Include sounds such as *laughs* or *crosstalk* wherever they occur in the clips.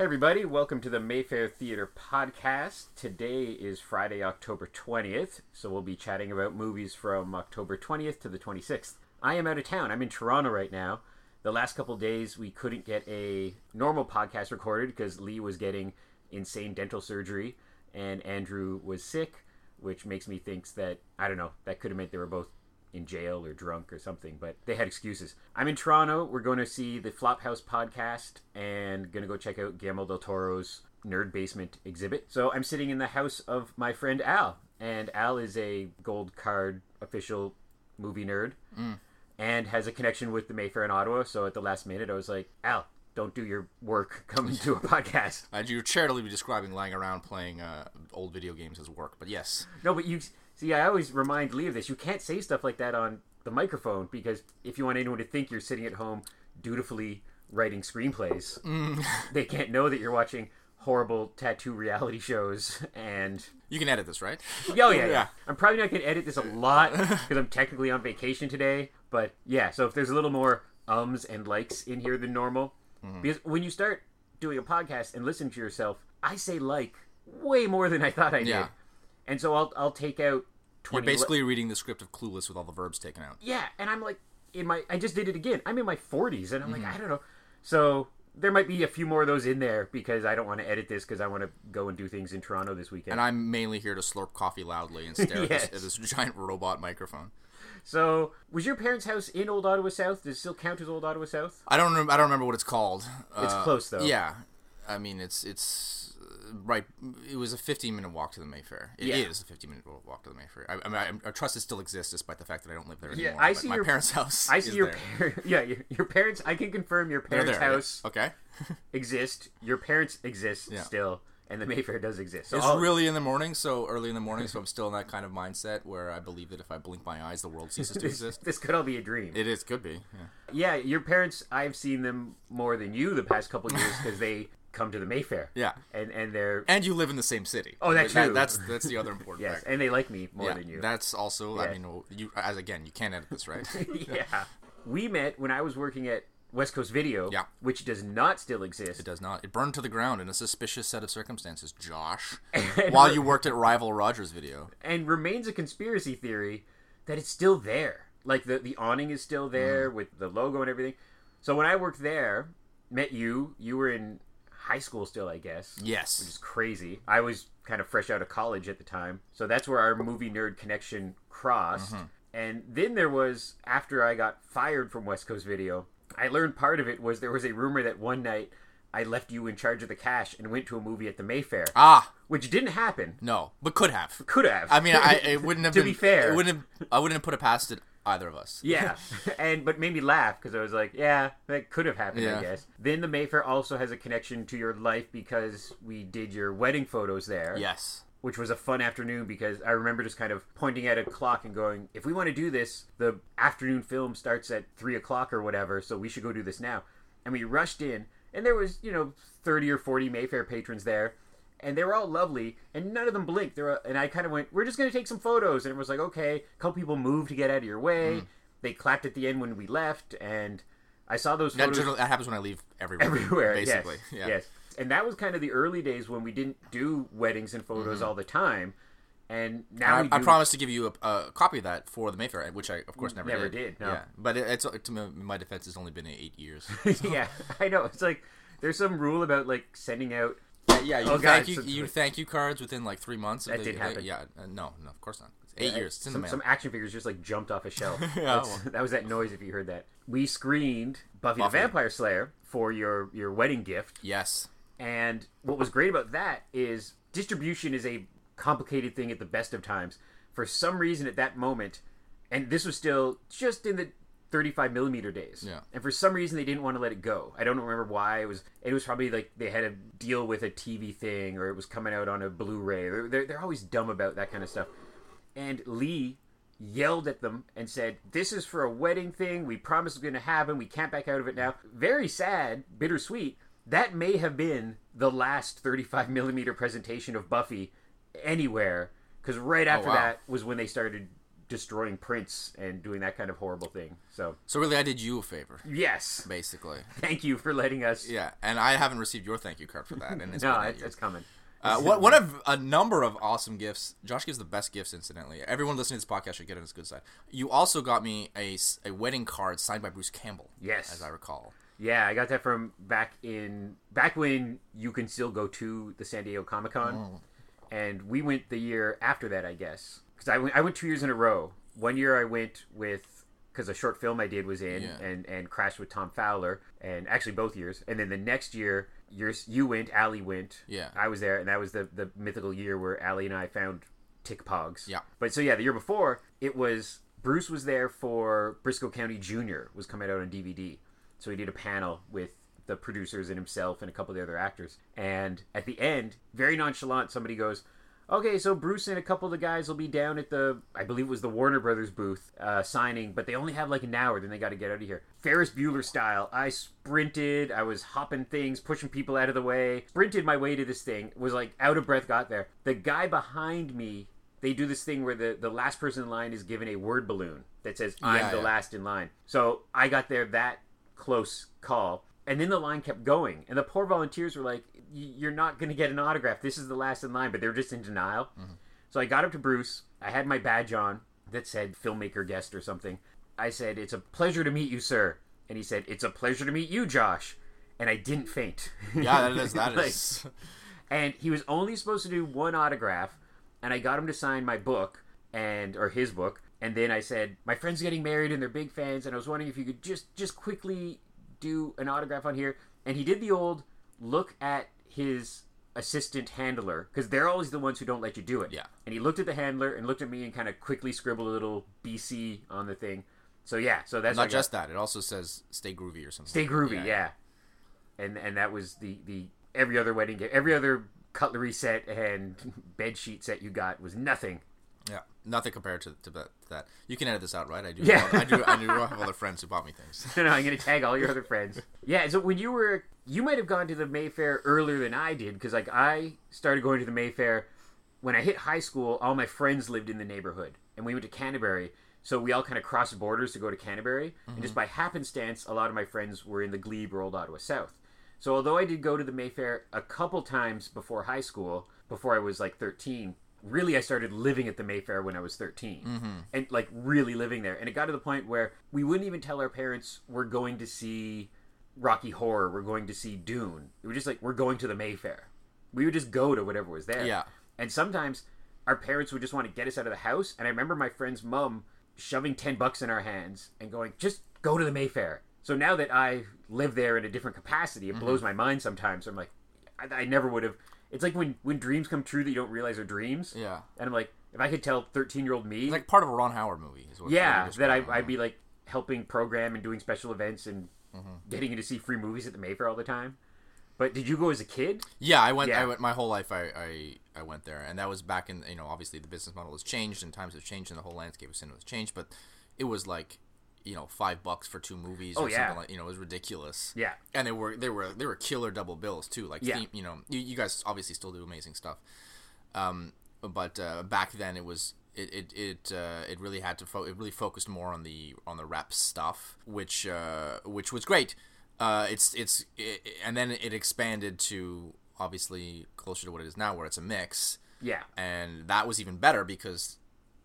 Hey, everybody, welcome to the Mayfair Theater Podcast. Today is Friday, October 20th, so we'll be chatting about movies from October 20th to the 26th. I am out of town. I'm in Toronto right now. The last couple days, we couldn't get a normal podcast recorded because Lee was getting insane dental surgery and Andrew was sick, which makes me think that, I don't know, that could have meant they were both in jail or drunk or something, but they had excuses. I'm in Toronto. We're going to see the Flophouse podcast and going to go check out Guillermo del Toro's Nerd Basement exhibit. So I'm sitting in the house of my friend Al, and Al is a gold card official movie nerd and has a connection with the Mayfair in Ottawa. So at the last minute, I was like, Al, don't do your work. Come and do a podcast. *laughs* Uh, you're charitably describing lying around playing uh, old video games as work, but yes. No, but you see, I always remind Lee of this. You can't say stuff like that on the microphone because if you want anyone to think you're sitting at home dutifully writing screenplays, they can't know that you're watching horrible tattoo reality shows and You can edit this, right? oh yeah, yeah. Yeah. I'm probably not going to edit this a lot *laughs* because I'm technically on vacation today. But yeah, so if there's a little more ums and likes in here than normal, Mm-hmm. because when you start doing a podcast and listen to yourself, I say like way more than I thought I did, and so I'll I'll take out You're basically reading the script of Clueless with all the verbs taken out. yeah, and I'm like in my I just did it again. I'm in my 40s, and I'm Mm-hmm. like I don't know. So there might be a few more of those in there because I don't want to edit this because I want to go and do things in Toronto this weekend. And I'm mainly here to slurp coffee loudly and stare Yes. at, this, at *laughs* this giant robot microphone. So, was your parents' house in Old Ottawa South? Does it still count as Old Ottawa South? I don't. rem- I don't remember what it's called. It's Uh, close, though. Yeah, I mean it's it's right. It was a 15 minute walk to the Mayfair. It is Yeah. a 15 minute walk to the Mayfair. I, I mean, I, I trust it still exists despite the fact that I don't live there anymore. Yeah. I see my your- parents' house. I is see your there. par- *laughs* yeah, your, your parents. I can confirm your parents' there, yeah. house Okay. *laughs* exist. Your parents exist Yeah. still, and the Mayfair does exist. So It's all- really in the morning, so early in the morning, so I'm still in that kind of mindset where I believe that if I blink my eyes, the world ceases to *laughs* this, exist. this could all be a dream. It is, could be. Yeah. yeah, your parents. I've seen them more than you the past couple years because they come to the Mayfair. Yeah. and and they're And you live in the same city. Oh, that's That- true. that's that's the other important yes, fact. and they like me more yeah, than you. That's also. Yeah. I mean, you as again, you can't edit this, right? *laughs* yeah, we met when I was working at West Coast Video. Yeah. which does not still exist. It does not. It burned to the ground in a suspicious set of circumstances, Josh. *laughs* *laughs* while you worked at Rival Rogers Video. and remains a conspiracy theory that it's still there. Like the the awning is still there mm. with the logo and everything. So when I worked there, met you. You were in high school still, I guess. Yes. Which is crazy. I was kind of fresh out of college at the time. So that's where our movie nerd connection crossed. And then there was after I got fired from West Coast Video, I learned part of it was there was a rumor that one night I left you in charge of the cash and went to a movie at the Mayfair, Ah, which didn't happen. no, but could have. Could have. I mean, I it *laughs* wouldn't have To been, be fair. It wouldn't have, I wouldn't have put it past it either of us. Yeah, *laughs* and but made me laugh because I was like, yeah, that could have happened, I guess. Then the Mayfair also has a connection to your life because we did your wedding photos there. Yes. Which was a fun afternoon because I remember just kind of pointing at a clock and going, if we want to do this, the afternoon film starts at three o'clock or whatever, so we should go do this now. And we rushed in, and there was, you know, 30 or 40 Mayfair patrons there. And they were all lovely, and none of them blinked. There were, and I kind of went, "We're just going to take some photos." And it was like, "Okay." A couple people moved to get out of your way. Mm. They clapped at the end when we left, and I saw those That, photos that happens when I leave everywhere. everywhere. basically. yes, yeah. yes. And that was kind of the early days when we didn't do weddings and photos mm-hmm. all the time. And now I, we I do, promised to give you a, a copy of that for the Mayfair, which I, of course, never, Never did, no. Yeah, but it, it's to my, my defense, it's only been eight years. *laughs* yeah, I know. It's like there's some rule about like sending out. *laughs* yeah, you Oh, thank God, you, you thank you cards within like three months. of That the- did happen. Yeah, uh, no, no, of course not. It's eight years. It's in some, the mail. some action figures just like jumped off a shelf. *laughs* Yeah, well. *laughs* that was that noise if you heard that. We screened Buffy, Buffy. the Vampire Slayer for your your wedding gift. Yes. And what was great about that is distribution is a complicated thing at the best of times. For some reason, at that moment, and this was still just in the 35 millimeter days. Yeah. And for some reason, they didn't want to let it go. I don't remember why. It was it was probably like they had a deal with a TV thing, or it was coming out on a Blu-ray. They're, they're, they're always dumb about that kind of stuff. And Lee yelled at them and said, "This is for a wedding thing. We promised it's going to happen. We can't back out of it now." Very sad, bittersweet. That may have been the last 35 millimeter presentation of Buffy anywhere, because right oh, after wow. that was when they started destroying prints and doing that kind of horrible thing. So So really, I did you a favor, yes, basically. *laughs* thank you for letting us. Yeah, and I haven't received your thank you card for that. And it's *laughs* no, it's, it's coming. Uh, what, one of a number of awesome gifts. Josh gives the best gifts, incidentally. Everyone listening to this podcast should get on his good side. You also got me a, a wedding card signed by Bruce Campbell. Yes. as I recall. Yeah, I got that from back in back when you can still go to the San Diego Comic Con, Mm. and we went the year after that, I guess, because I went I went two years in a row. One year I went with because a short film I did was in Yeah. and and crashed with Tom Fowler, and actually both years, and then the next year yours you went, Allie went, Yeah. I was there, and that was the the mythical year where Allie and I found Tick Pogs. Yeah. But so yeah, the year before it was Bruce was there for Brisco County Junior was coming out on DVD, so he did a panel with the producers and himself and a couple of the other actors. And at the end, very nonchalant, somebody goes, "Okay, so Bruce and a couple of the guys will be down at the, I believe it was the Warner Brothers booth uh, signing, but they only have like an hour, then they got to get out of here." Ferris Bueller style, I sprinted, I was hopping things, pushing people out of the way, sprinted my way to this thing, was like out of breath, got there. The guy behind me they do this thing where the, the last person in line is given a word balloon that says i'm Yeah, the yeah. last in line so i got there that close call and then the line kept going. And the poor volunteers were like you're not going to get an autograph. This is the last in line. But they were just in denial. Mm-hmm. So i got up to bruce. I had my badge on that said filmmaker guest or something. I said it's a pleasure to meet you sir. And he said it's a pleasure to meet you josh. And i didn't faint. Yeah, that is that *laughs* Like, is. and he was only supposed to do one autograph and i got him to sign my book and or his book. And then i said my friend's getting married and they're big fans and i was wondering if you could just just quickly do an autograph on here and he did the old look at his assistant handler because they're always the ones who don't let you do it Yeah. and he looked at the handler and looked at me and kind of quickly scribbled a little bc on the thing so yeah so that's Not just that; it also says "Stay groovy" or something. Stay groovy, yeah. And and that was the the every other wedding gift, every other cutlery set and *laughs* bed sheet set you got was nothing. Yeah, nothing compared to, to that. to that. You can edit this out, right? I do. Yeah. I do. I do have other friends who bought me things. *laughs* No, no, I'm gonna tag all your other friends. Yeah, so when you were, you might have gone to the Mayfair earlier than I did because like I started going to the Mayfair when I hit high school. All my friends lived in the neighborhood, and we went to Canterbury. So we all kind of crossed borders to go to Canterbury, and just mm-hmm. by happenstance, a lot of my friends were in the Glebe or Old Ottawa South. So although I did go to the Mayfair a couple times before high school, before I was like 13, really I started living at the Mayfair when I was 13. Mm-hmm. And like really living there. And it got to the point where we wouldn't even tell our parents we're going to see Rocky Horror, we're going to see Dune. We were just like we're going to the Mayfair. We would just go to whatever was there. Yeah. And sometimes our parents would just want to get us out of the house. And I remember my friend's mom shoving 10 bucks in our hands and going, just go to the Mayfair. So now that I live there in a different capacity, it mm-hmm. blows my mind sometimes. I'm like, I, I never would have. It's like when, when dreams come true that you don't realize are dreams. Yeah, And I'm like, if I could tell 13 year old me, it's like part of a Ron Howard movie. Is what, yeah, that I, I'd be like helping program and doing special events and Mm-hmm. getting you to see free movies at the Mayfair all the time. But did you go as a kid? Yeah, I went. Yeah. I went my whole life. I, I I went there, and that was back in you know obviously the business model has changed and times have changed and the whole landscape of cinema has changed, but it was like you know five bucks for two movies Oh, or yeah. something like you know it was ridiculous. Yeah. and they were they were they were killer double bills too. Like Yeah. theme, you know you, you guys obviously still do amazing stuff, um, but uh, back then it was. It it it, uh, it really had to fo- it really focused more on the on the rep stuff, which uh, which was great. Uh, it's it's it, and then it expanded to obviously closer to what it is now, where it's a mix, Yeah. and that was even better because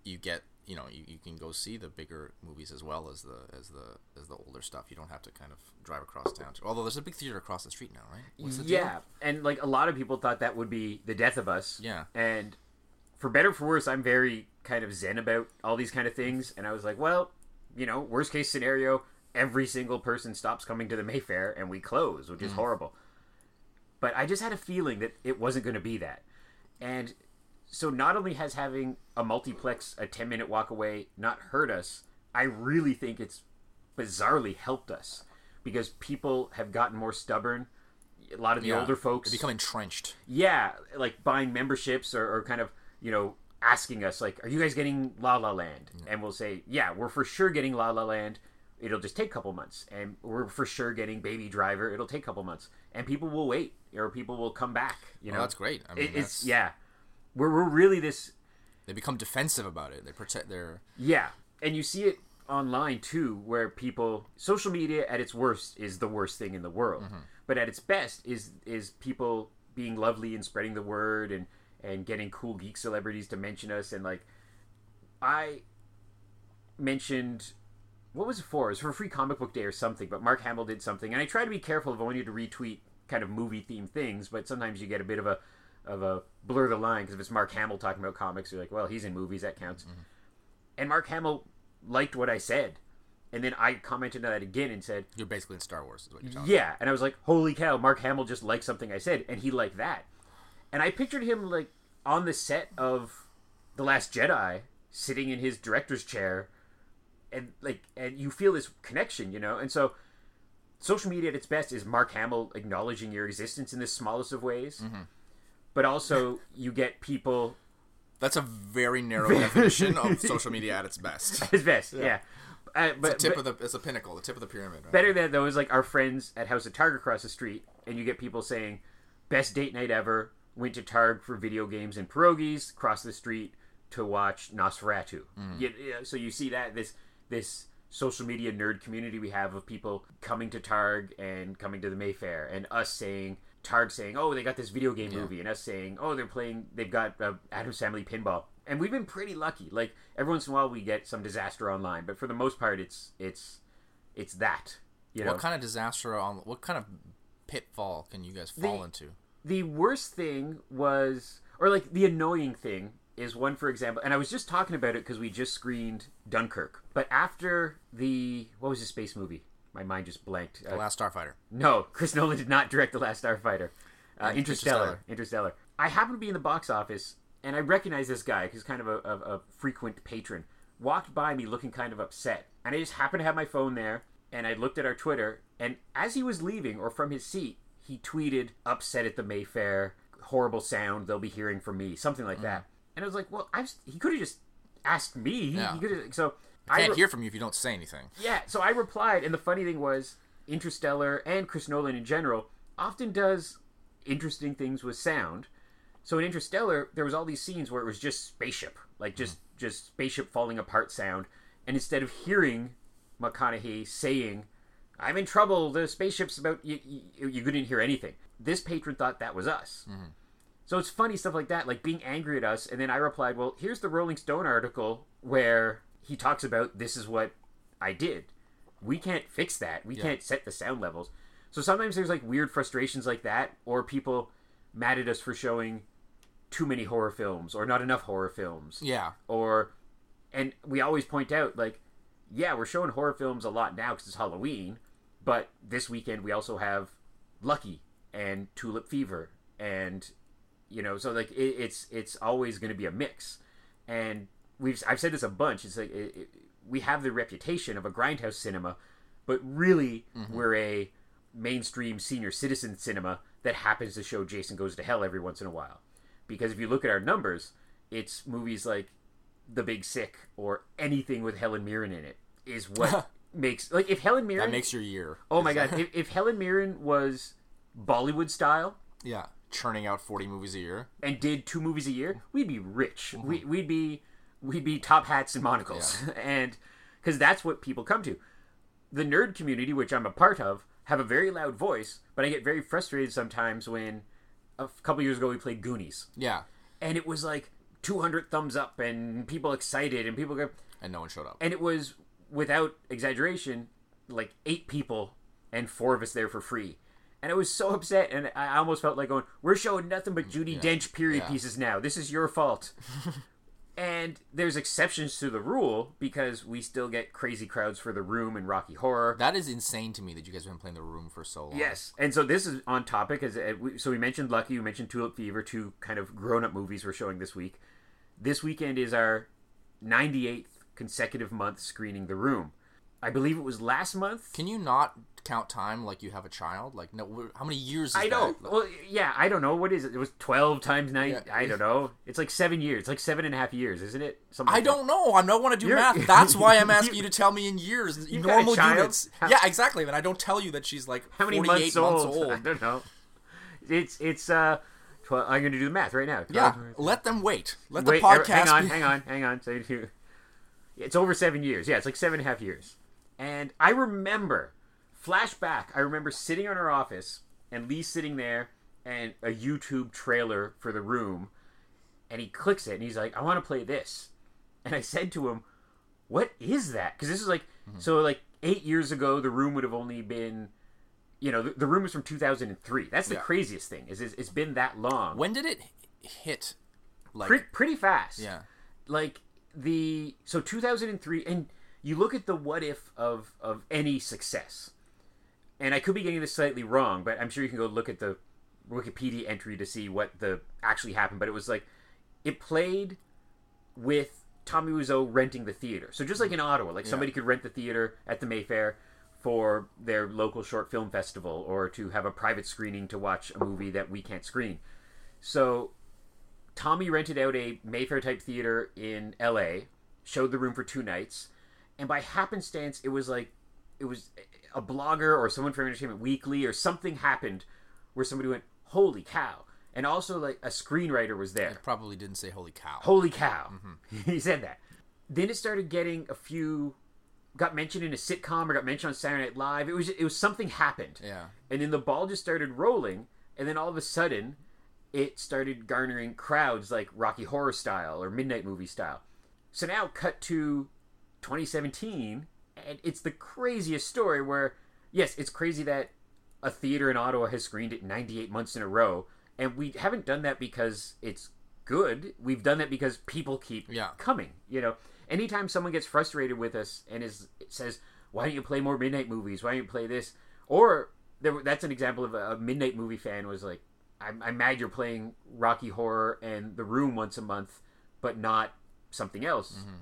you get you know you, you can go see the bigger movies as well as the as the as the older stuff. You don't have to kind of drive across town. To, although there's a big theater across the street now, right? The deal? yeah, and like a lot of people thought that would be the death of us. Yeah. And for better or for worse, I'm very kind of zen about all these kind of things. And I was like, well, you know, worst case scenario, every single person stops coming to the Mayfair and we close, which is mm. horrible. But I just had a feeling that it wasn't going to be that. And so not only has having a multiplex a 10 minute walk away not hurt us, I really think it's bizarrely helped us because people have gotten more stubborn. A lot of the Yeah. older folks become entrenched. yeah, like buying memberships or, or kind of, you know, asking us, like, are you guys getting La La Land? And we'll say, yeah, we're for sure getting La La Land. It'll just take a couple months. And we're for sure getting Baby Driver. It'll take a couple months. And people will wait or people will come back, you oh, know? Well, that's great. I mean, It- it's, yeah. We're, we're really this, they become defensive about it. They protect their Yeah, and you see it online too, where people social media at its worst is the worst thing in the world, mm-hmm. but at its best is is people being lovely and spreading the word and and getting cool geek celebrities to mention us. And like I mentioned what was it for? It was for Free Comic Book Day or something, but Mark Hamill did something, and I try to be careful of only to retweet kind of movie themed things, but sometimes you get a bit of a of a blur the line because if it's Mark Hamill talking about comics, you're like, well, he's in movies, that counts. Mm-hmm. And Mark Hamill liked what I said, and then I commented on that again and said, you're basically in Star Wars is what you're talking yeah, and I was like, holy cow, Mark Hamill just liked something I said, and he liked that, and I pictured him like on the set of the Last Jedi, sitting in his director's chair, and like, and you feel this connection, you know, and so. Social media at its best is Mark Hamill acknowledging your existence in the smallest of ways, mm-hmm. But also you get people That's a very narrow definition of *laughs* social media at its best. at its best, yeah. Uh, but, Tip but of the it's a pinnacle, the tip of the pyramid. Right? better than those like our friends at House of Targ across the street, and you get people saying, "Best date night ever." Went to Targ for video games and pierogies. Cross the street to watch Nosferatu. You- yeah, so you see that this this social media nerd community we have of people coming to Targ and coming to the Mayfair, and us saying Targ saying, "Oh, they got this video game movie," and us saying, "Oh, they're playing. They've got uh, Addams Family pinball." And we've been pretty lucky. Like every once in a while, we get some disaster online, but for the most part, it's it's it's that. You know, What kind of disaster on what kind of pitfall can you guys fall into? the worst thing was or like the annoying thing is one for example and i was just talking about it because we just screened dunkirk but after the what was the space movie my mind just blanked. The uh, Last Starfighter. no chris nolan did not direct the last starfighter. Uh, interstellar. Interstellar. interstellar. I happened to be in the box office and i recognized this guy who's kind of a, a, a frequent patron walked by me looking kind of upset. And i just happened to have my phone there and i looked at our twitter and as he was leaving or from his seat he tweeted upset at the mayfair. Horrible sound. They'll be hearing from me. Something like that. And i was like well i he could have just asked me. Yeah. he could have so I can't re- hear from you if you don't say anything. yeah, so I replied, and the funny thing was, Interstellar and Chris Nolan in general often does interesting things with sound. So in Interstellar, there was all these scenes where it was just spaceship, like just mm-hmm. just spaceship falling apart sound, and instead of hearing McConaughey saying, "I'm in trouble, the spaceship's about," you, you, you couldn't hear anything. This patron thought that was us. Mm-hmm. So it's funny stuff like that, like being angry at us, and then I replied, "Well, here's the Rolling Stone article where he talks about this is what I did. We can't fix that. We can't set the sound levels." So sometimes there's like weird frustrations like that, or people mad at us for showing too many horror films or not enough horror films, Yeah. or and we always point out like, yeah, we're showing horror films a lot now because it's Halloween, but this weekend we also have Lucky and Tulip Fever and you know so like it, it's it's always going to be a mix and we've i've said this a bunch it's like it, it, we have the reputation of a grindhouse cinema but really mm-hmm. we're a mainstream senior citizen cinema that happens to show jason goes to hell every once in a while because if you look at our numbers it's movies like the big sick or anything with helen mirren in it is what *laughs* makes like if helen mirren That makes your year. oh my god *laughs* if, if helen mirren was bollywood style Yeah. Churning out 40 movies a year. and did two movies a year, we'd be rich. We, mm-hmm. we'd be we'd be top hats and monocles, *laughs* and because that's what people come to. The nerd community, which I'm a part of, have a very loud voice, but I get very frustrated sometimes when a couple years ago we played Goonies, Yeah. and it was like 200 thumbs up and people excited and people go, And no one showed up. and it was without exaggeration like eight people and four of us there for free and I was so upset and I almost felt like going we're showing nothing but mm, Judi Dench period yeah. pieces now this is your fault *laughs* and there's exceptions to the rule because we still get crazy crowds for the room and Rocky Horror That is insane to me that you guys have been playing the room for so long. Yes, and so this is on topic. As uh, we, so we mentioned Lucky, we mentioned Tulip Fever, two kind of grown-up movies we're showing this week. This weekend is our 98th consecutive month screening The Room. I believe it was last month. Can you not count time like you have a child? Like, no, how many years is I that? Well, yeah, I don't know. What is it? It was 12 times nine. Yeah. I don't know. It's like seven years. It's like seven and a half years, isn't it? Something I like don't know. I don't want to do You're- math. *laughs* That's why I'm asking you to tell me in years, a normal child? units. How- yeah, exactly. And I don't tell you that she's like How many 48 months, months old? *laughs* old. I don't know. It's it's uh 12, I'm going to do the math right now. 12, Yeah, let them wait. Let the podcast. hang on, be- hang on, hang on. So you- It's over seven years. Yeah, it's like seven and a half years. And I remember, flashback, I remember sitting in our office and Lee sitting there and a YouTube trailer for the room. And he clicks it and he's like, I want to play this. And I said to him, What is that? Because this is like, Mm-hmm. so like eight years ago, the room would have only been. You know, the, the room is from 2003. That's the Yeah. craziest thing. Is, is it's been that long. When did it hit? Like, Pre- pretty fast yeah, like the so 2003 and you look at the what if of of any success and i could be getting this slightly wrong but i'm sure you can go look at the wikipedia entry to see what the actually happened but it was like it played with tommy Wiseau renting the theater. So just like in ottawa like somebody could rent the theater at the mayfair for their local short film festival or to have a private screening to watch a movie that we can't screen. So Tommy rented out a Mayfair type theater in LA, showed the room for two nights, and by happenstance, it was like it was a blogger or someone from Entertainment Weekly or something happened where somebody went, "Holy cow!" And also, like a screenwriter was there. probably didn't say "Holy cow." Holy cow! Mm-hmm. *laughs* he said that. Then it started getting a few, got mentioned in a sitcom or got mentioned on Saturday Night Live. It was it was something happened, Yeah, and then the ball just started rolling, and then all of a sudden, it started garnering crowds like Rocky Horror style or Midnight Movie style. So now, cut to 2017, and it's the craziest story where, yes, it's crazy that a theater in Ottawa has screened it 98 months in a row, and we haven't done that because it's good. We've done that because people keep Yeah. coming. You know, anytime someone gets frustrated with us and is says, "Why don't you play more midnight movies? Why don't you play this?" Or there, that's an example of a, a midnight movie fan was like, I'm, "I'm mad you're playing Rocky Horror and The Room once a month, but not something else." Mm-hmm.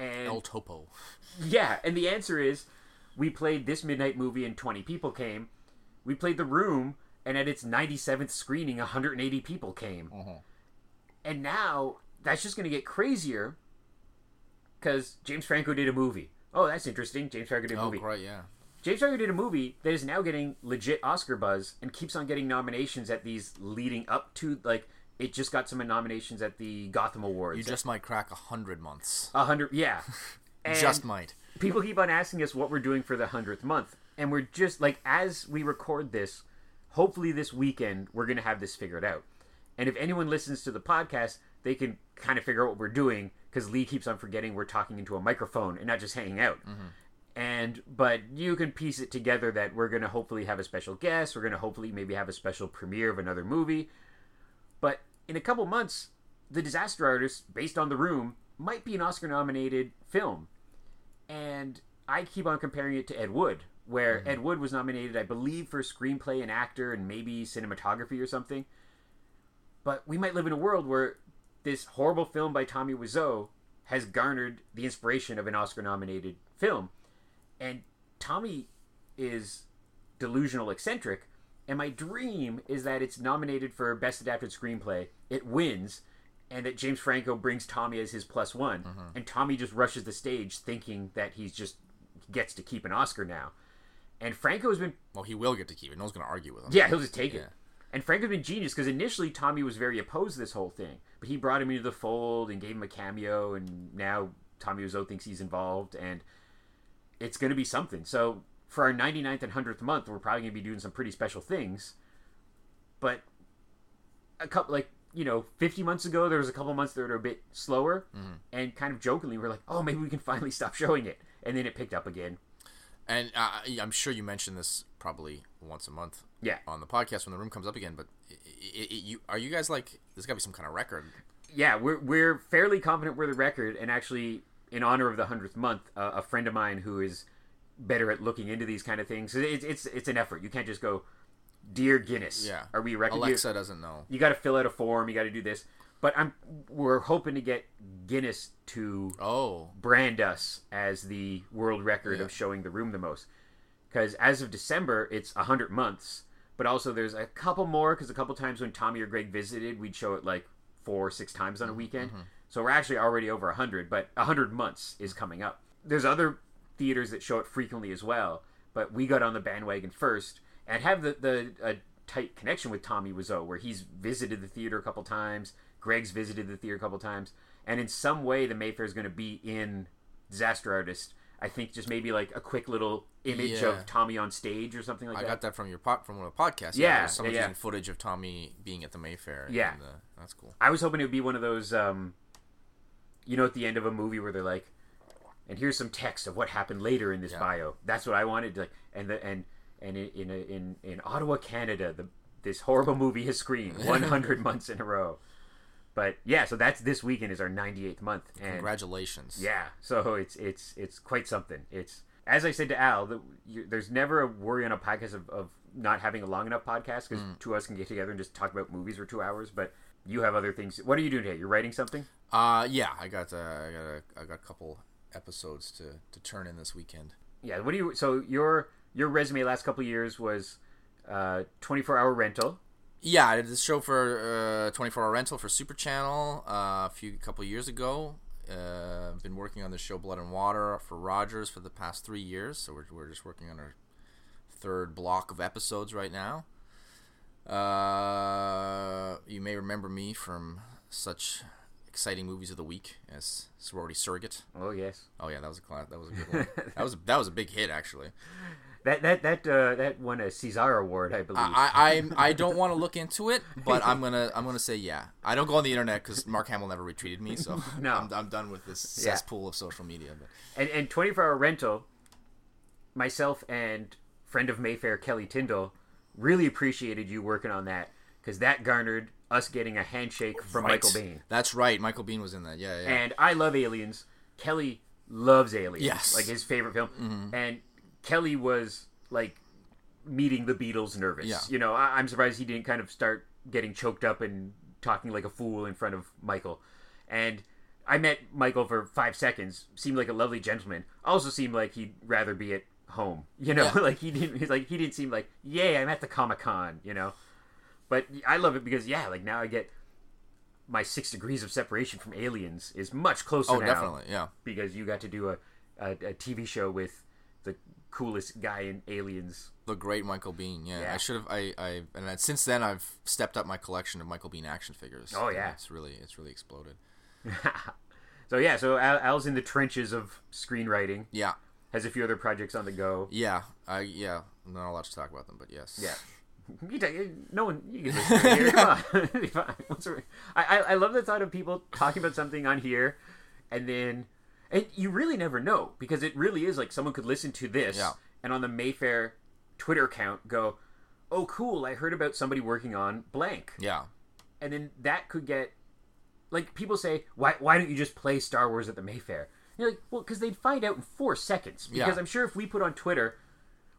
And El Topo. yeah, and the answer is we played this midnight movie and 20 people came. We played The Room and at its 97th screening 180 people came. Mm-hmm. And now that's just going to get crazier cuz James Franco did a movie. Oh, that's interesting. James Franco did a Oh, movie. right, yeah. James Franco did a movie that is now getting legit Oscar buzz and keeps on getting nominations at these leading up to like it just got some nominations at the Gotham Awards. You just might crack a hundred months. a hundred, yeah. *laughs* Just might. people keep on asking us what we're doing for the hundredth month, and we're just like as we record this. Hopefully, this weekend we're gonna have this figured out. And if anyone listens to the podcast, they can kind of figure out what we're doing because Lee keeps on forgetting we're talking into a microphone and not just hanging out. Mm-hmm. And but you can piece it together that we're gonna hopefully have a special guest. We're gonna hopefully maybe have a special premiere of another movie. But in a couple months, The Disaster Artist, based on The Room, might be an Oscar nominated film. And I keep on comparing it to Ed Wood, where mm-hmm. Ed Wood was nominated, I believe, for screenplay and actor and maybe cinematography or something. But we might live in a world where this horrible film by Tommy Wiseau has garnered the inspiration of an Oscar nominated film. And Tommy is delusional eccentric. And my dream is that it's nominated for Best Adapted Screenplay, it wins, and that James Franco brings Tommy as his plus one. Mm-hmm. And Tommy just rushes the stage thinking that he's just gets to keep an Oscar now. And Franco's been Well, he will get to keep it. No one's going to argue with him. yeah, he'll just take it. And Franco's been genius because initially Tommy was very opposed to this whole thing, but he brought him into the fold and gave him a cameo, and now Tommy Wiseau thinks he's involved, and it's going to be something. So for our 99th and 100th month, we're probably going to be doing some pretty special things. But a couple, like you know, 50 months ago, there was a couple months that were a bit slower, and kind of jokingly, we're like, oh, maybe we can finally stop showing it, and then it picked up again. And uh, I'm sure you mentioned this probably once a month Yeah. on the podcast when the room comes up again. But i i i you are you guys like? There's got to be some kind of record. yeah, we're we're fairly confident we're the record, and actually, in honor of the hundredth month, uh, a friend of mine who is better at looking into these kind of things. It's it's it's an effort. You can't just go, "Dear Guinness, Yeah. are we a record?" You- Alexa doesn't know. You, got to fill out a form. You got to do this. But I'm we're hoping to get Guinness to Oh, brand us as the world record Yeah. of showing the room the most. Because as of December, it's 100 months. But also, there's a couple more, because a couple times when Tommy or Greg visited, we'd show it like four or six times on a mm-hmm. weekend. Mm-hmm. So we're actually already over 100, but 100 months is mm-hmm. coming up. There's other theaters that show it frequently as well, but we got on the bandwagon first and have the, the uh, tight connection with Tommy Wiseau, where he's visited the theater a couple times. Greg's visited the theater a couple times, and in some way, the Mayfair is going to be in Disaster Artist. I think just maybe like a quick little image Yeah. of Tommy on stage or something like I that. I got that from your pod, from one of the podcasts. Yeah, yeah, yeah. using footage of Tommy being at the Mayfair. Yeah. uh, that's cool. I was hoping it would be one of those, um, you know, at the end of a movie where they're like, and here's some text of what happened later in this Yeah. bio. That's what I wanted. Like, and the and and in in in, in Ottawa, Canada, the this horrible movie has screened *laughs* 100 months in a row. But yeah, so that's this weekend is our 98th month, and Congratulations. yeah, so it's it's it's quite something. It's as I said to Al, the, you, there's never a worry on a podcast of, of not having a long enough podcast because Mm. two of us can get together and just talk about movies for two hours. But you have other things. What are you doing today? You're writing something? Uh, yeah. I got uh, I got a, I got a couple episodes to to turn in this weekend. Yeah. What do you? So your your resume last couple of years was uh, 24 hour rental. Yeah, I did this show for uh, 24 Hour Rental for Super Channel uh, a few couple years ago. Uh, I've been working on the show Blood and Water for Rogers for the past three years, so we're, we're just working on our third block of episodes right now. Uh, you may remember me from such exciting movies of the week as Sorority Surrogate. Oh yes. Oh yeah, that was a class. That was a good *laughs* one. that was that was a big hit actually. That that that uh, that won a Cesar award, I believe. I I, I don't want to *laughs* look into it, but I'm gonna I'm gonna say yeah. I don't go on the internet because Mark Hamill never retweeted me, so *laughs* No. I'm, I'm done with this Yeah. cesspool of social media. But and and 24 hour rental myself and friend of mayfair kelly tyndall really appreciated you working on that because that garnered us getting a handshake from Right. michael Biehn. That's right. Michael Biehn was in that. Yeah, yeah. and i love aliens kelly loves aliens Yes. like his favorite film mm-hmm. and kelly was like meeting the beatles nervous Yeah. you know I- i'm surprised he didn't kind of start getting choked up and talking like a fool in front of michael and I met Michael for five seconds. Seemed like a lovely gentleman. Also seemed like he'd rather be at home. You know, Yeah. *laughs* like he didn't. He's like he didn't seem like, yay, I'm at the Comic Con. You know, but I love it because yeah, like now I get my six degrees of separation from aliens is much closer oh, now definitely. Yeah. because you got to do a, a, a TV show with the coolest guy in Aliens. The great Michael Biehn. Yeah. Yeah. I should have. I. I. And then since then, I've stepped up my collection of Michael Biehn action figures. Oh, yeah. It's really. It's really exploded. *laughs* So yeah, so Al, Al's in the trenches of screenwriting. Yeah. Has a few other projects on the go. Yeah. I. Yeah. I'm not allowed to talk about them, but yes. Yeah. You take, no one, you can here. Come on. Be fine. What's I, I, I love the thought of people talking about something on here and then, and you really never know because it really is like someone could listen to this Yeah. and on the Mayfair Twitter account go, oh, cool, I heard about somebody working on blank. Yeah. And then that could get, like, people say, why, why don't you just play Star Wars at the Mayfair? And you're like, well, because they'd find out in four seconds. Because Yeah. I'm sure if we put on Twitter,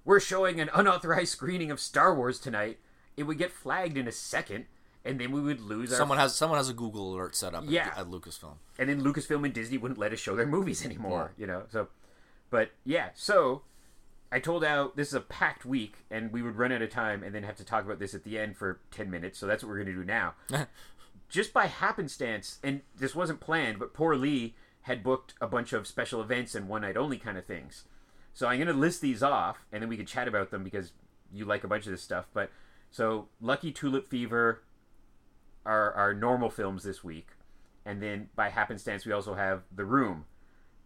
we're showing an unauthorized screening of Star Wars tonight, it would get flagged in a second, and then we would lose our. Someone has someone has a Google alert set up. Yeah. At, at Lucasfilm. and then Lucasfilm and Disney wouldn't let us show their movies anymore. You know, so, but yeah, so I told out this is a packed week, and we would run out of time, and then have to talk about this at the end for ten minutes. So that's what we're gonna do now. *laughs* Just by happenstance, and this wasn't planned, but poor Lee had booked a bunch of special events and one night only kind of things. So I'm gonna list these off, and then we could chat about them because you like a bunch of this stuff. But so Lucky Tulip Fever, are our normal films this week, and then by happenstance we also have The Room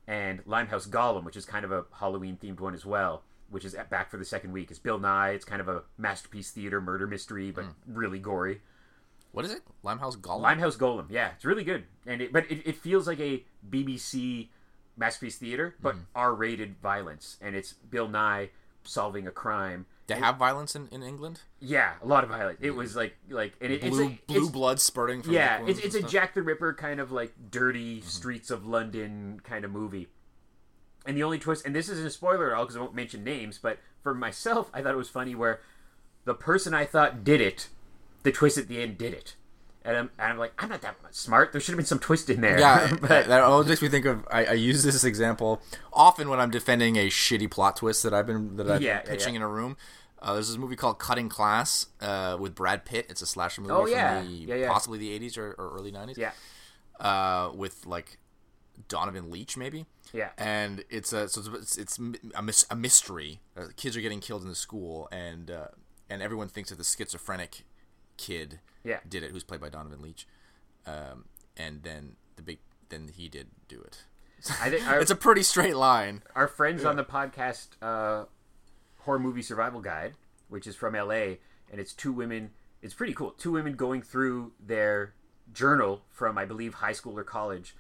and Limehouse Golem, which is kind of a Halloween themed one as well, which is at- back for the second week. It's Bill Nighy. It's kind of a masterpiece theater murder mystery, but hmm. really gory. What is it? Limehouse Golem. Limehouse Golem, yeah, it's really good, and it, but it, it feels like a BBC masterpiece theater, but hmm. R-rated violence, and it's Bill Nighy solving a crime. They have violence in, in England. Yeah, a lot of violence. It was like like and it, Blue it's a, blue it's, blood spurting. From yeah, it's, it's a stuff. Jack the Ripper kind of like dirty hmm. streets of London kind of movie. And the only twist, and this isn't a spoiler at all because I won't mention names, but for myself, I thought it was funny where the person I thought did it, the twist at the end did it. And I'm, and I'm like, I'm not that smart. There should have been some twist in there. Yeah, *laughs* but that, always makes me think of. I, I use this example often when I'm defending a shitty plot twist that I've been that I've Yeah, pitching yeah. in a room. Uh, there's this movie called Cutting Class uh, with Brad Pitt. It's a slasher movie Oh, from yeah. the Yeah, yeah. possibly the 80s or, or early 90s. yeah, Uh, with like Donovan Leitch maybe. yeah, and it's a so it's it's a, mys- a mystery. Uh, kids are getting killed in the school, and uh, and everyone thinks that the schizophrenic kid Yeah. did it, who's played by Donovan Leitch, um, and then the big then he did do it. I think our, *laughs* It's a pretty straight line. our friends on the podcast uh, horror movie survival guide which is from la and it's two women it's pretty cool two women going through their journal from i believe high school or college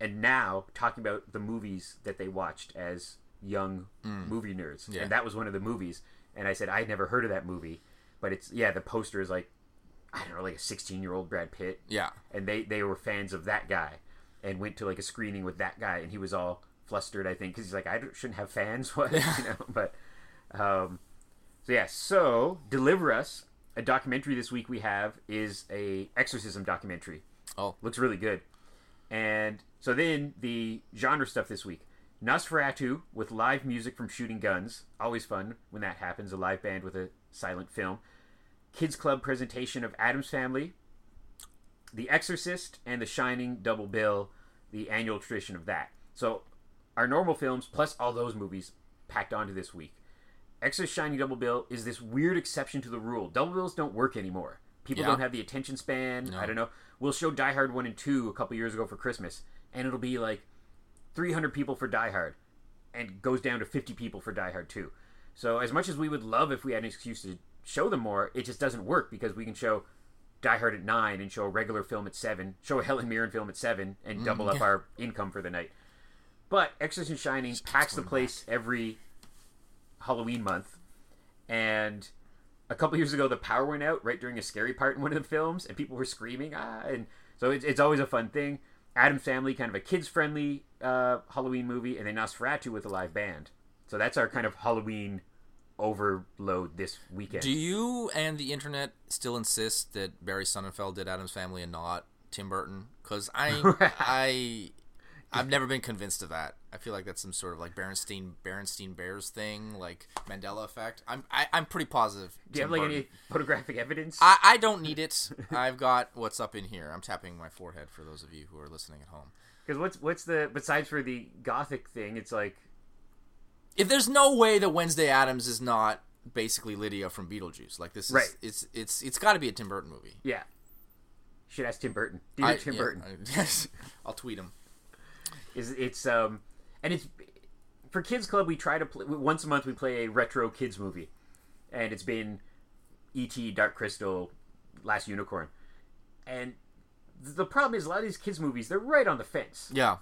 and now talking about the movies that they watched as young movie nerds Yeah. and that was one of the movies and i said i had never heard of that movie but it's yeah the poster is like i don't know like a 16 year old brad pitt. Yeah, and they they were fans of that guy and went to like a screening with that guy and he was all flustered i think because he's like i shouldn't have fans. *laughs* What you know but um so yeah so deliver us a documentary this week we have is a exorcism documentary. Oh. looks really good. And so then the genre stuff this week. Nosferatu with live music from shooting guns. Always fun when that happens a live band with a silent film kids club presentation of addams family the Exorcist and The Shining double bill the annual tradition of that. So our normal films plus all those movies packed onto this week. Exorcist Shining double bill is this weird exception to the rule. Double bills don't work anymore. People Yeah. don't have the attention span. I don't know. We'll show Die Hard 1 and 2 a couple years ago for Christmas and it'll be like 300 people for Die Hard and goes down to 50 people for Die Hard 2. So as much as we would love if we had an excuse to show them more, it just doesn't work because we can show Die Hard at 9 and show a regular film at 7, show a Helen Mirren film at 7 and double up our income for the night. But Exorcist and Shining packs the place every Halloween month. And a couple years ago, the power went out right during a scary part in one of the films, and people were screaming, ah! And so it's, it's always a fun thing. Addams Family, kind of a kids friendly uh, Halloween movie, and then Nosferatu with a live band. So that's our kind of Halloween overload this weekend. Do you and the internet still insist that Barry Sonnenfeld did Addams Family and not Tim Burton? Because I, *laughs* I, I've never been convinced of that. I feel like that's some sort of like Berenstein, Berenstein Bears thing, like Mandela effect. I'm, I, I'm pretty positive. Do you have like Burton. any photographic evidence? I, I don't need it. *laughs* I've got what's up in here. I'm tapping my forehead for those of you who are listening at home. Because what's what's the besides for the gothic thing? It's like If there's no way that Wednesday Addams is not basically Lydia from Beetlejuice, like this is, Right. it's it's it's got to be a Tim Burton movie. yeah. Should ask Tim Burton. Dear I- Tim yeah, Burton. I- *laughs* yes, I'll tweet him. is it's um and it's for kids club we try to play once a month we play a retro kids movie and it's been et dark crystal last unicorn and the problem is a lot of these kids movies they're right on the fence Yeah,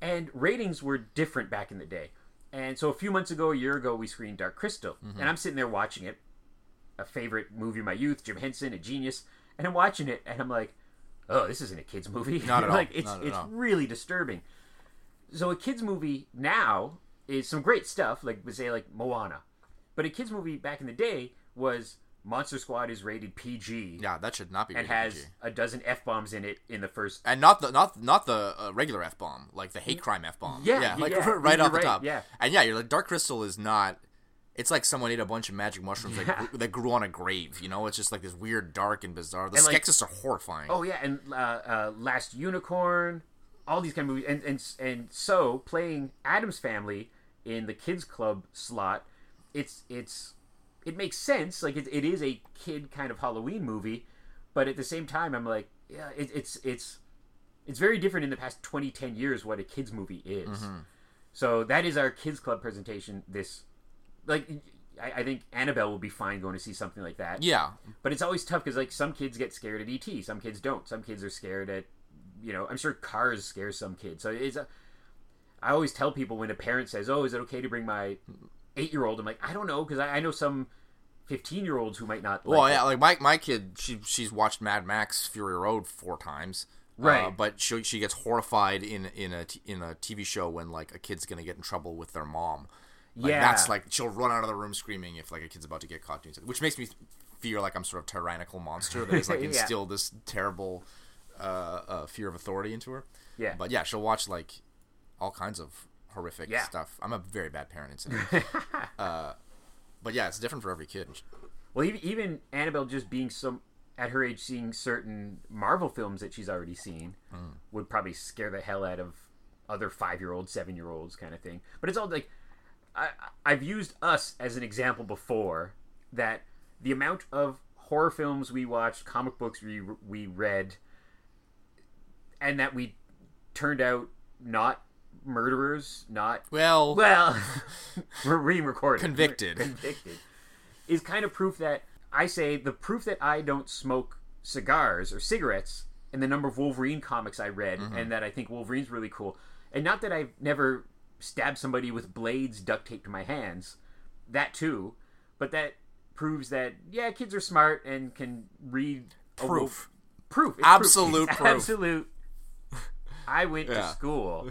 and ratings were different back in the day and so a few months ago a year ago we screened dark crystal. Mm-hmm. And i'm sitting there watching it. A favorite movie of my youth jim henson a genius. And i'm watching it and i'm like oh this isn't a kids movie. Not at *laughs* all. like it's Not at it's all. really disturbing. So a kids movie now is some great stuff like say like moana. But a kids movie back in the day was monster squad is rated pg yeah, that should not be. and has PG. a dozen f-bombs in it in the first and not the not not the uh, regular f bomb, like the hate crime f bomb. Yeah, yeah, like yeah, *laughs* right off the right, top. yeah. and yeah, you're like Dark Crystal is not. It's like someone ate a bunch of magic mushrooms that, grew, that grew on a grave. You know, it's just like this weird, dark, and bizarre. The And, like- Skeksis are horrifying. Oh yeah, and uh, uh, Last Unicorn, all these kind of movies, and and and so playing Addams Family in the kids club slot, it's it's it makes sense. Like it, it is a kid kind of Halloween movie, but at the same time, I'm like, yeah, it, it's it's it's very different in the past 20, 10 years what a kids movie is. Mm-hmm. So that is our kids club presentation. This like. I, I think Annabelle will be fine going to see something like that. Yeah, But it's always tough because like some kids get scared at ET, some kids don't. Some kids are scared at, you know, I'm sure Cars scares some kids. So it's a. I always tell people when a parent says, "Oh, is it okay to bring my eight year old?" I'm like, I don't know because I, I know some fifteen year olds who might not. Well, like yeah, it. like my my kid, she she's watched Mad Max Fury Road four times. Right. Uh, but she she gets horrified in in a t- in a TV show when like a kid's gonna get in trouble with their mom. Like, Yeah. That's like she'll run out of the room screaming if like a kid's about to get caught doing something, which makes me feel like I'm sort of tyrannical monster that has like *laughs* Yeah. instilled this terrible uh, uh, fear of authority into her. Yeah. But yeah, she'll watch like all kinds of horrific Yeah. stuff. I'm a very bad parent *laughs* uh, but yeah, it's different for every kid. Well, even, even Annabelle just being some at her age, seeing certain Marvel films that she's already seen would probably scare the hell out of other five year olds, seven year olds, kind of thing. But it's all like I, I've used us as an example before that the amount of horror films we watched, comic books we we read, and that we turned out not murderers, not Well, *laughs* well, *laughs* we're re-recorded, Convicted. convicted, is kind of proof that I say the proof that I don't smoke cigars or cigarettes, and the number of Wolverine comics I read, Mm-hmm. and that I think Wolverine's really cool, and not that I've never stabbed somebody with blades duct taped to my hands, that too, but that proves that yeah, kids are smart and can read proof. proof, It's Absolute It's proof. Absolute. *laughs* I went to school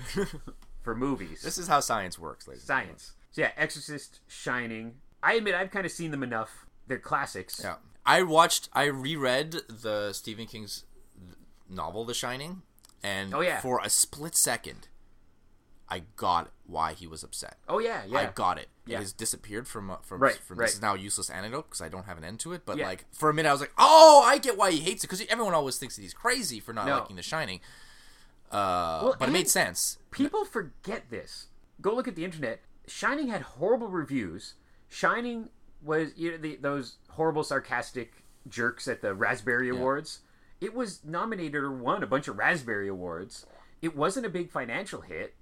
for movies This is how science works, ladies. and science. So yeah, Exorcist, Shining. I admit I've kind of seen them enough. They're classics. Yeah. I watched, I reread the Stephen King's novel, The Shining, and Oh, yeah. for a split second, I got why he was upset. Oh yeah, yeah. I got it. Yeah. It has disappeared from uh, from, Right, from right. this is now a useless anecdote because I don't have an end to it. But Yeah. like for a minute, I was like, oh, I get why he hates it because everyone always thinks that he's crazy for not No. liking The Shining. Uh, Well, but it made sense. People forget this. Go look at the internet. Shining had horrible reviews. Shining was you know the, those horrible sarcastic jerks at the Raspberry Awards. It was nominated or won a bunch of Raspberry Awards. It wasn't a big financial hit.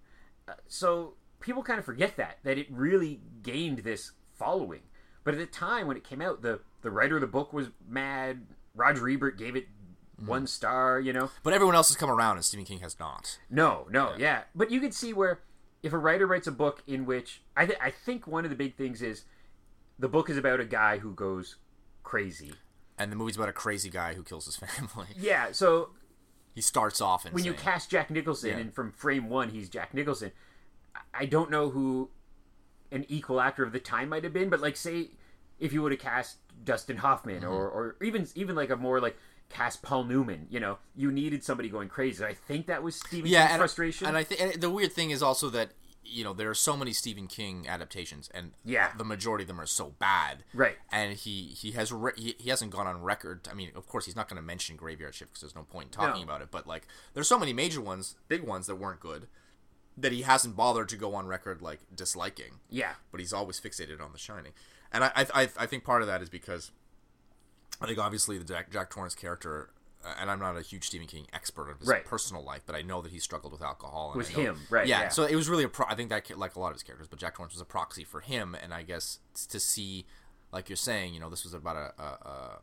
Uh, so people kind of forget that that it really gained this following. But at the time when it came out, the the writer of the book was mad. Roger Ebert gave it one star. You know, But everyone else has come around, and Stephen King has not. no, no, yeah. But you can see where if a writer writes a book in which I th- I think one of the big things is the book is about a guy who goes crazy. And the movie's about a crazy guy who kills his *laughs* family. Yeah, so he starts off insane. when you cast Jack Nicholson Yeah. and from frame 1 he's Jack Nicholson, I- I don't know who an equal actor of the time might have been, but like say if you would have cast Dustin Hoffman Mm-hmm. or or even even like a more like cast Paul Newman, you know, you needed somebody going crazy. I think that was Stephen yeah, King's and, frustration. And I think the weird thing is also that you know there are so many Stephen King adaptations, and Yeah. the majority of them are so bad. Right. And he he has re- he, he hasn't gone on record. I mean, of course, he's not going to mention Graveyard Shift because there's no point in talking No. about it. But like, there's so many major ones, big ones that weren't good, that he hasn't bothered to go on record like disliking. yeah. But he's always fixated on The Shining, and I I I, I think part of that is because I think obviously the Jack Jack Torrance character. uh, And I'm not a huge Stephen King expert of his Right. personal life, but I know that he struggled with alcohol. And know- him, right, Yeah, yeah. so it was really a pro- I think that like a lot of his characters, but Jack Torrance was a proxy for him, and I guess to see, like you're saying, you know, this was about a a, a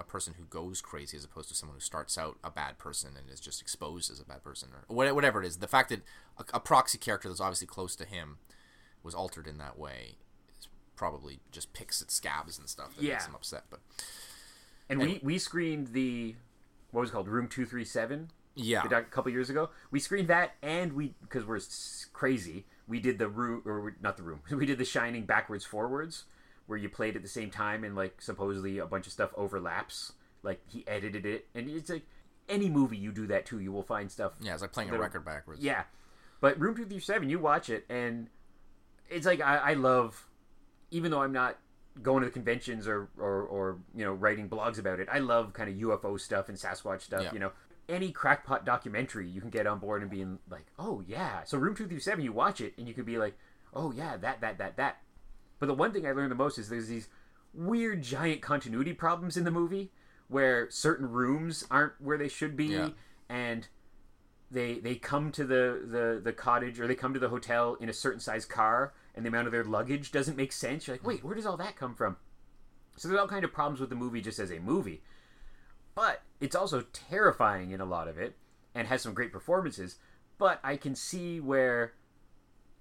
a person who goes crazy as opposed to someone who starts out a bad person and is just exposed as a bad person or whatever it is. The fact that a, a proxy character that's obviously close to him was altered in that way is probably just picks at scabs and stuff that Yeah. makes him upset. But And we, we screened the what was it called Room Two Three Seven yeah, a couple years ago. We screened that, and we because we're crazy, we did the room or not the room. *laughs* We did the Shining backwards forwards, where you played at the same time, and like supposedly a bunch of stuff overlaps. Like he edited it, and it's like any movie you do that to, you will find stuff. yeah, it's like playing a record backwards. Yeah, but Room Two Three Seven, you watch it, and it's like I, I love, even though I'm not going to the conventions or, or or you know writing blogs about it. I love kind of UFO stuff and Sasquatch stuff. Yeah. You know, any crackpot documentary you can get on board and being like, oh yeah. So Room Two Three Seven, you watch it and you could be like, oh yeah, that that that that. But the one thing I learned the most is there's these weird giant continuity problems in the movie where certain rooms aren't where they should be Yeah. and they they come to the, the the cottage or they come to the hotel in a certain size car and the amount of their luggage doesn't make sense you're like wait where does all that come from? So there's all kind of problems with the movie just as a movie. But it's also terrifying in a lot of it and has some great performances but i can see where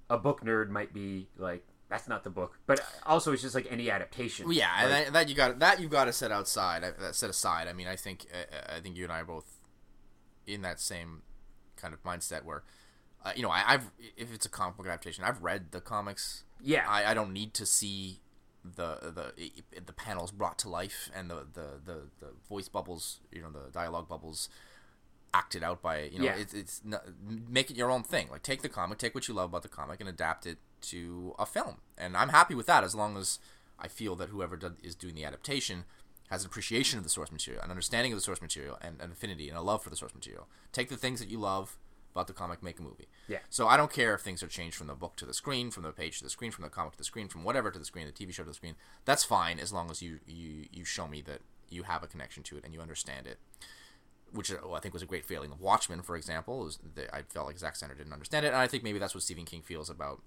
a book nerd might be like that's not the book. But also it's just like any adaptation Well, yeah, Like, that, that you got that you've got to set outside, that set aside. I mean, I think I think you and I are both in that same kind of mindset where, uh, you know, I, I've if it's a comic book adaptation, I've read the comics. yeah I, I don't need to see the the the panels brought to life and the, the, the, the voice bubbles, you know, the dialogue bubbles acted out by you know Yeah. it's it's not, make it your own thing like take the comic take what you love about the comic and adapt it to a film and i'm happy with that as long as i feel that whoever do, is doing the adaptation has an appreciation of the source material an understanding of the source material and an affinity and a love for the source material take the things that you love the comic, make a movie. Yeah. So I don't care if things are changed from the book to the screen, from the page to the screen, from the comic to the screen, from whatever to the screen, the TV show to the screen. That's fine as long as you you you show me that you have a connection to it and you understand it. Which well, I think was a great failing of Watchmen, for example. That I felt like Zack Snyder didn't understand it, and I think maybe that's what Stephen King feels about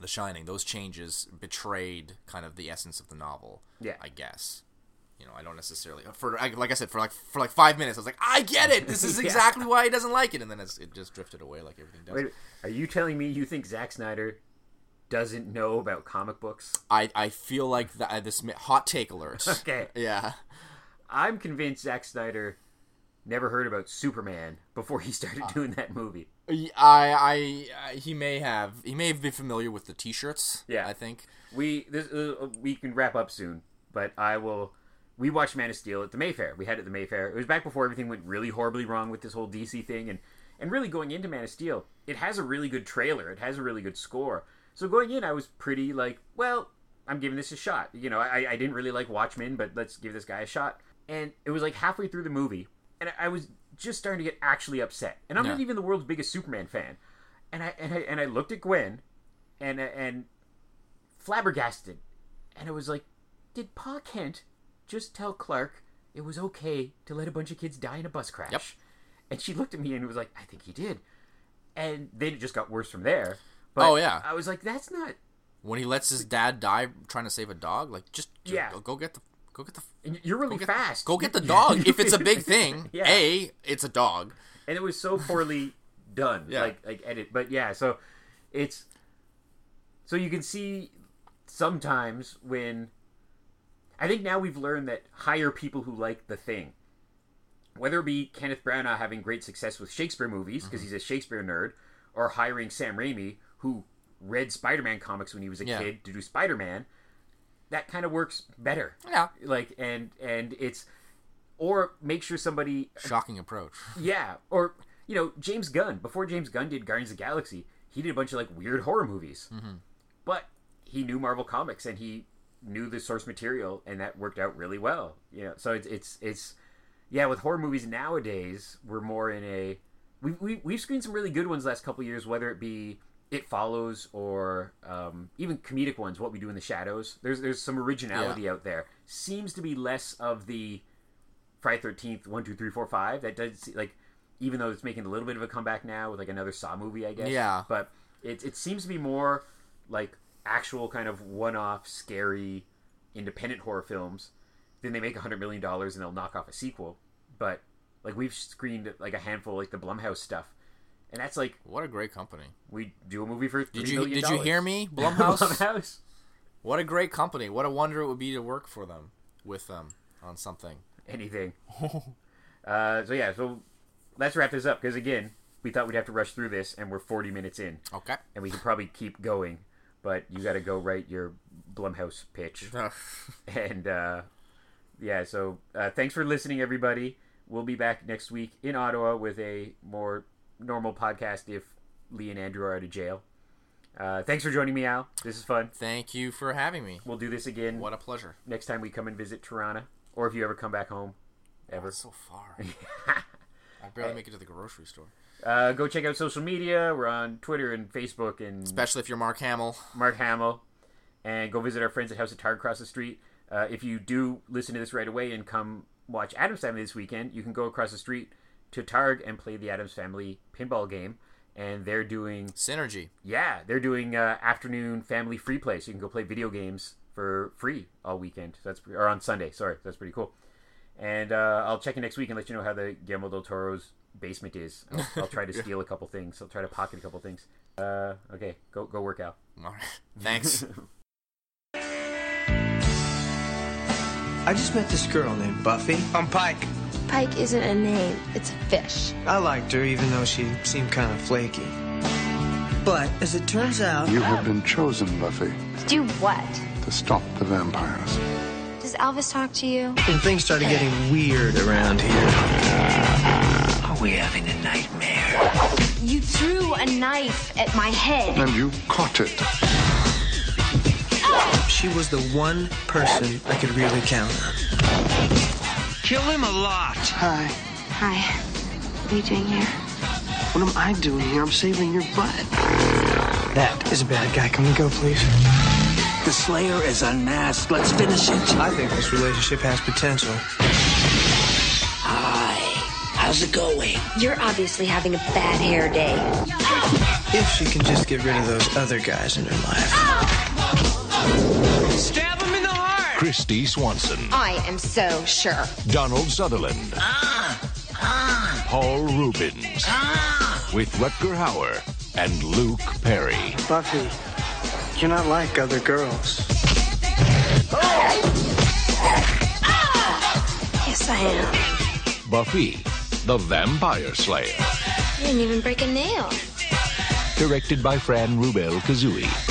The Shining. Those changes betrayed kind of the essence of the novel. Yeah. I guess. You know, I don't necessarily for like I said for like for like five minutes I was like I get it. This is *laughs* Yeah. exactly why he doesn't like it, and then it's, it just drifted away like everything does. Wait, are you telling me you think Zack Snyder doesn't know about comic books? I I feel like that this hot take alert. *laughs* Okay. *laughs* Yeah. I'm convinced Zack Snyder never heard about Superman before he started Uh. doing that movie. I, I, I he may have he may have been familiar with the T-shirts. Yeah. I think. We this uh, we can wrap up soon, but I will. We watched Man of Steel at the Mayfair. We had it at the Mayfair. It was back before everything went really horribly wrong with this whole DC thing, and and really going into Man of Steel, it has a really good trailer. It has a really good score. So going in, I was pretty like, well, I'm giving this a shot. You know, I I didn't really like Watchmen, but let's give this guy a shot. And it was like halfway through the movie, and I was just starting to get actually upset. And I'm not even the world's biggest Superman fan. And I and I and I looked at Gwen, and and flabbergasted. And it was like, did Pa Kent just tell Clark it was okay to let a bunch of kids die in a bus crash? Yep. And she looked at me and was like, I think he did. And then it just got worse from there. But Oh, yeah. I was like, that's not. When he lets his dad die trying to save a dog, like just, just Yeah. go, go get the go get the You're really go fast. Go get the *laughs* dog. if it's a big *laughs* thing, Yeah. a it's a dog. and it was so poorly *laughs* done Yeah. like like edit but yeah so it's so you can see sometimes when i think now we've learned that hire people who like the thing whether it be kenneth branagh having great success with shakespeare movies because mm-hmm. he's a shakespeare nerd or hiring sam raimi who read spider-man comics when he was a Yeah. kid to do spider-man that kind of works better Yeah. like and and it's or make sure somebody Shocking approach. *laughs* yeah, or you know James Gunn before James Gunn did Guardians of the Galaxy, he did a bunch of like weird horror movies. Mm-hmm. But he knew Marvel comics and he knew the source material, and that worked out really well. You know, so it's it's it's yeah. With horror movies nowadays, we're more in a we we we've screened some really good ones last couple years, whether it be It Follows or um, even comedic ones. What we do in the shadows. There's there's some originality out there. Seems to be less of the Friday Thirteenth one two three four five. That does like even though it's making a little bit of a comeback now with like another Saw movie, I guess. Yeah. But it it seems to be more like actual kind of one off scary independent horror films. Then they make a hundred million dollars and they'll knock off a sequel. But like we've screened like a handful like the Blumhouse stuff. And that's like What a great company. we do a movie for Did $3 you did you hear me, *laughs* Blumhouse? Blumhouse. what a great company. What a wonder it would be to work for them, with them on something. anything. *laughs* uh, so yeah, so let's wrap this up because again, we thought we'd have to rush through this, and we're 40 minutes in, Okay. and we could probably keep going, but you got to go write your Blumhouse pitch, *laughs* and uh, yeah. So uh, thanks for listening, everybody. We'll be back next week in Ottawa with a more normal podcast if Lee and Andrew are out of jail. Uh, thanks for joining me, Al. This is fun. Thank you for having me. We'll do this again What a pleasure. next time we come and visit Toronto, or if you ever come back home, ever. So far. *laughs* I barely make it to the grocery store. Uh, go check out social media. We're on Twitter and Facebook and Especially if you're Mark Hamill. Mark Hamill. And go visit our friends at House of Targ across the street. Uh, if you do listen to this right away and come watch Addams Family this weekend, you can go across the street to Targ and play the Addams Family pinball game. And they're doing, Synergy. yeah, they're doing uh, afternoon family free play, so you can go play video games for free all weekend. So that's or on Sunday. Sorry, that's pretty cool. And uh, I'll check in next week and let you know how the Guillermo del Toro's basement is. I'll, *laughs* I'll try to steal a couple things. I'll try to pocket a couple things. Uh, okay, go go work out. All right. Thanks. *laughs* I just met this girl named Buffy. I'm Pike. Pike isn't a name, it's a fish. I liked her even though she seemed kind of flaky. But as it turns out, You have been chosen, Buffy, To Do what? to stop the vampires. Does Elvis talk to you? when things started getting weird around here. Are we having a nightmare? You threw a knife at my head. And you caught it. She was the one person I could really count on. Kill him a lot. Hi. Hi. What are you doing here? What am I doing here? I'm saving your butt. That is a bad guy. Can we go, please? The Slayer is unmasked. Let's finish it. I think this relationship has potential. Hi. How's it going? You're obviously having a bad hair day. If she can just get rid of those other guys in her life. Stab him in the heart! Kristy Swanson, I am so sure. Donald Sutherland, ah, ah. Paul Reubens, ah. with Rutger Hauer and Luke Perry. Buffy, you're not like other girls. Yes, I am. Buffy, the Vampire Slayer. I didn't even break a nail. Directed by Fran Rubel Kuzui.